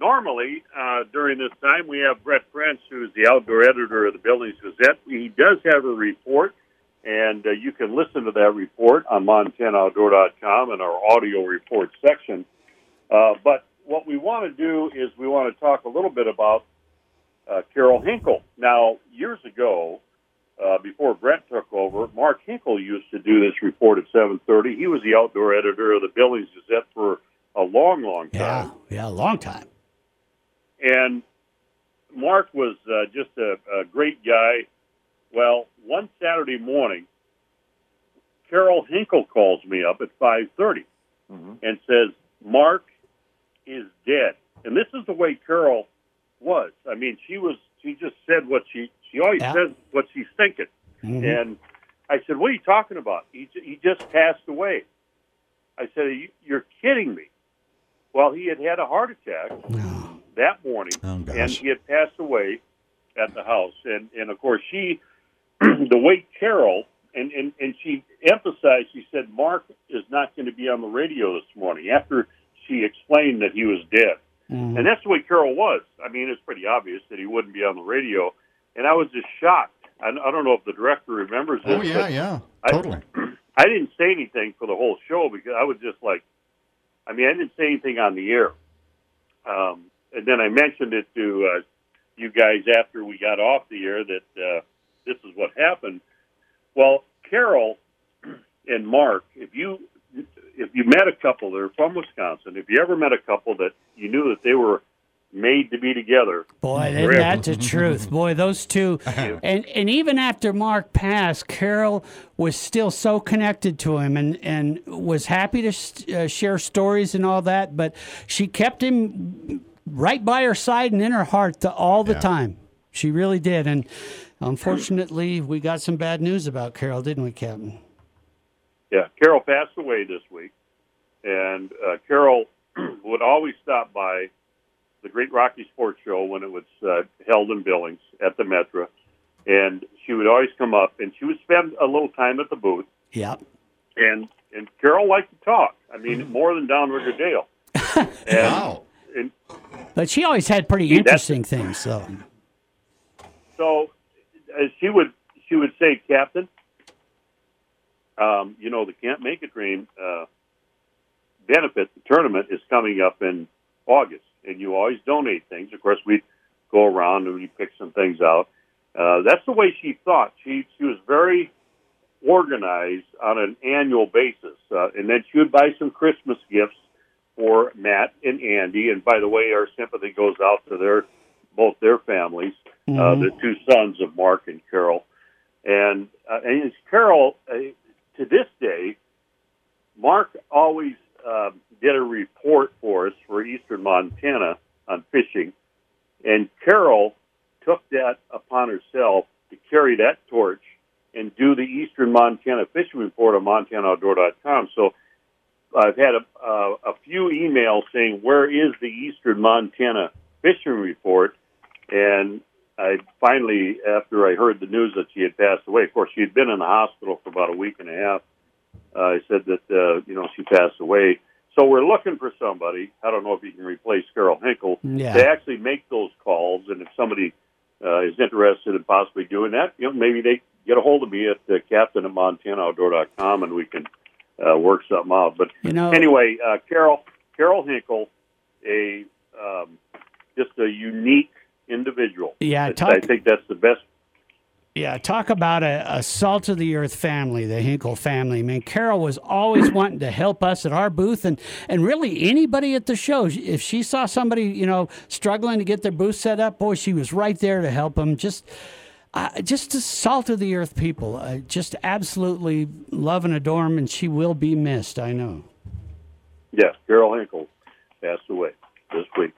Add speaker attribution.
Speaker 1: normally uh, during this time we have Brett Prince, who's the outdoor editor of the Billings Gazette. He does have a report, and uh, you can listen to that report on MontanaOutdoor.com in our audio report section. Uh, but what we want to do is we want to talk a little bit about uh, Carol Hinkle. Now, years ago, uh, before Brett took over, Mark Hinkle used to do this report at 7:30. He was the outdoor editor of the Billings Gazette for a long, long time.
Speaker 2: Yeah, yeah, a long time.
Speaker 1: And Mark was uh, just a, a great guy. Well, one Saturday morning, Carol Hinkle calls me up at 5:30
Speaker 3: Mm-hmm.
Speaker 1: and says, "Mark is dead." And this is the way Carol was. I mean, she was. She just said what she. She always
Speaker 2: Yeah.
Speaker 1: says what she's thinking.
Speaker 2: Mhm.
Speaker 1: And I said, "What are you talking about? He j- he just passed away." I said, you- "You're kidding me." Well, he had had a heart attack
Speaker 2: No.
Speaker 1: That morning,
Speaker 3: Oh,
Speaker 1: and he had passed away at the house. And and of course, she, the way Carol, and and and she emphasized, she said, "Mark is not going to be on the radio this morning." After she explained that he was dead,
Speaker 2: Mhm.
Speaker 1: and that's the way Carol was. I mean, it's pretty obvious that he wouldn't be on the radio, and I was just shocked. I, I don't know if the director remembers this.
Speaker 3: Oh yeah, yeah,
Speaker 1: I-
Speaker 3: totally.
Speaker 1: I didn't say anything for the whole show because I was just like, I mean, I didn't say anything on the air. Um, and then I mentioned it to uh, you guys after we got off the air that uh, this is what happened. Well, Carol and Mark, if you if you met a couple that are from Wisconsin, if you ever met a couple that you knew that they were made to be together,
Speaker 2: Boy, isn't that the truth? Boy, those two, and and even after Mark passed, Carol was still so connected to him, and and was happy to sh- uh, share stories and all that. But she kept him right by her side and in her heart the, all the
Speaker 3: Yeah.
Speaker 2: time. She really did, and unfortunately, we got some bad news about Carol, didn't we, Captain?
Speaker 1: Yeah, Carol passed away this week, and uh, Carol would always stop by the Great Rocky Sports Show when it was uh, held in Billings at the Metro, and she would always come up and she would spend a little time at the booth,
Speaker 2: Yep.
Speaker 1: and and Carol liked to talk. I mean, more than Downrigger Dale. And,
Speaker 3: Wow.
Speaker 1: and
Speaker 2: But she always had pretty interesting things. So
Speaker 1: so she would she would say, Captain, um, you know the Camp Make a Dream uh, benefit the tournament is coming up in August, and you always donate things. Of course, we go around and we pick some things out. Uh, that's the way she thought. She she was very organized on an annual basis, uh, and then she would buy some Christmas gifts for Matt and Andy. And by the way, our sympathy goes out to their both their families, uh,
Speaker 2: Mhm.
Speaker 1: the two sons of Mark and Carol. And uh, and Carol uh, to this day, Mark always uh, did a report for us for Eastern Montana on fishing, and Carol took that upon herself to carry that torch and do the Eastern Montana Fishing Report on MontanaOutdoor.com. So I've had a, uh, a few emails saying, "Where is the Eastern Montana Fishing Report?" And I finally, after I heard the news that she had passed away, of course she had been in the hospital for about a week and a half. Uh, I said that uh, you know she passed away. So we're looking for somebody. I don't know if you can replace Carol Hinkle
Speaker 2: Yeah.
Speaker 1: to actually make those calls. And if somebody uh, is interested in possibly doing that, you know, maybe they get a hold of me at uh, captain at montanaoutdoor.com and we can uh, work something out. But
Speaker 2: you know,
Speaker 1: anyway, uh, Carol Carol Hinkle, a um, just a unique individual.
Speaker 2: Yeah,
Speaker 1: I-
Speaker 2: talk-
Speaker 1: I think that's the best.
Speaker 2: Yeah, talk about a, a salt of the earth family, the Hinkle family. I mean, Carol was always wanting to help us at our booth, and and really anybody at the show. If she saw somebody, you know, struggling to get their booth set up, boy, she was right there to help them. Just. Uh, just salt of the earth people. Just absolutely love and adore 'em, and she will be missed. I know.
Speaker 1: Yes, Carol Hinkle passed away this week.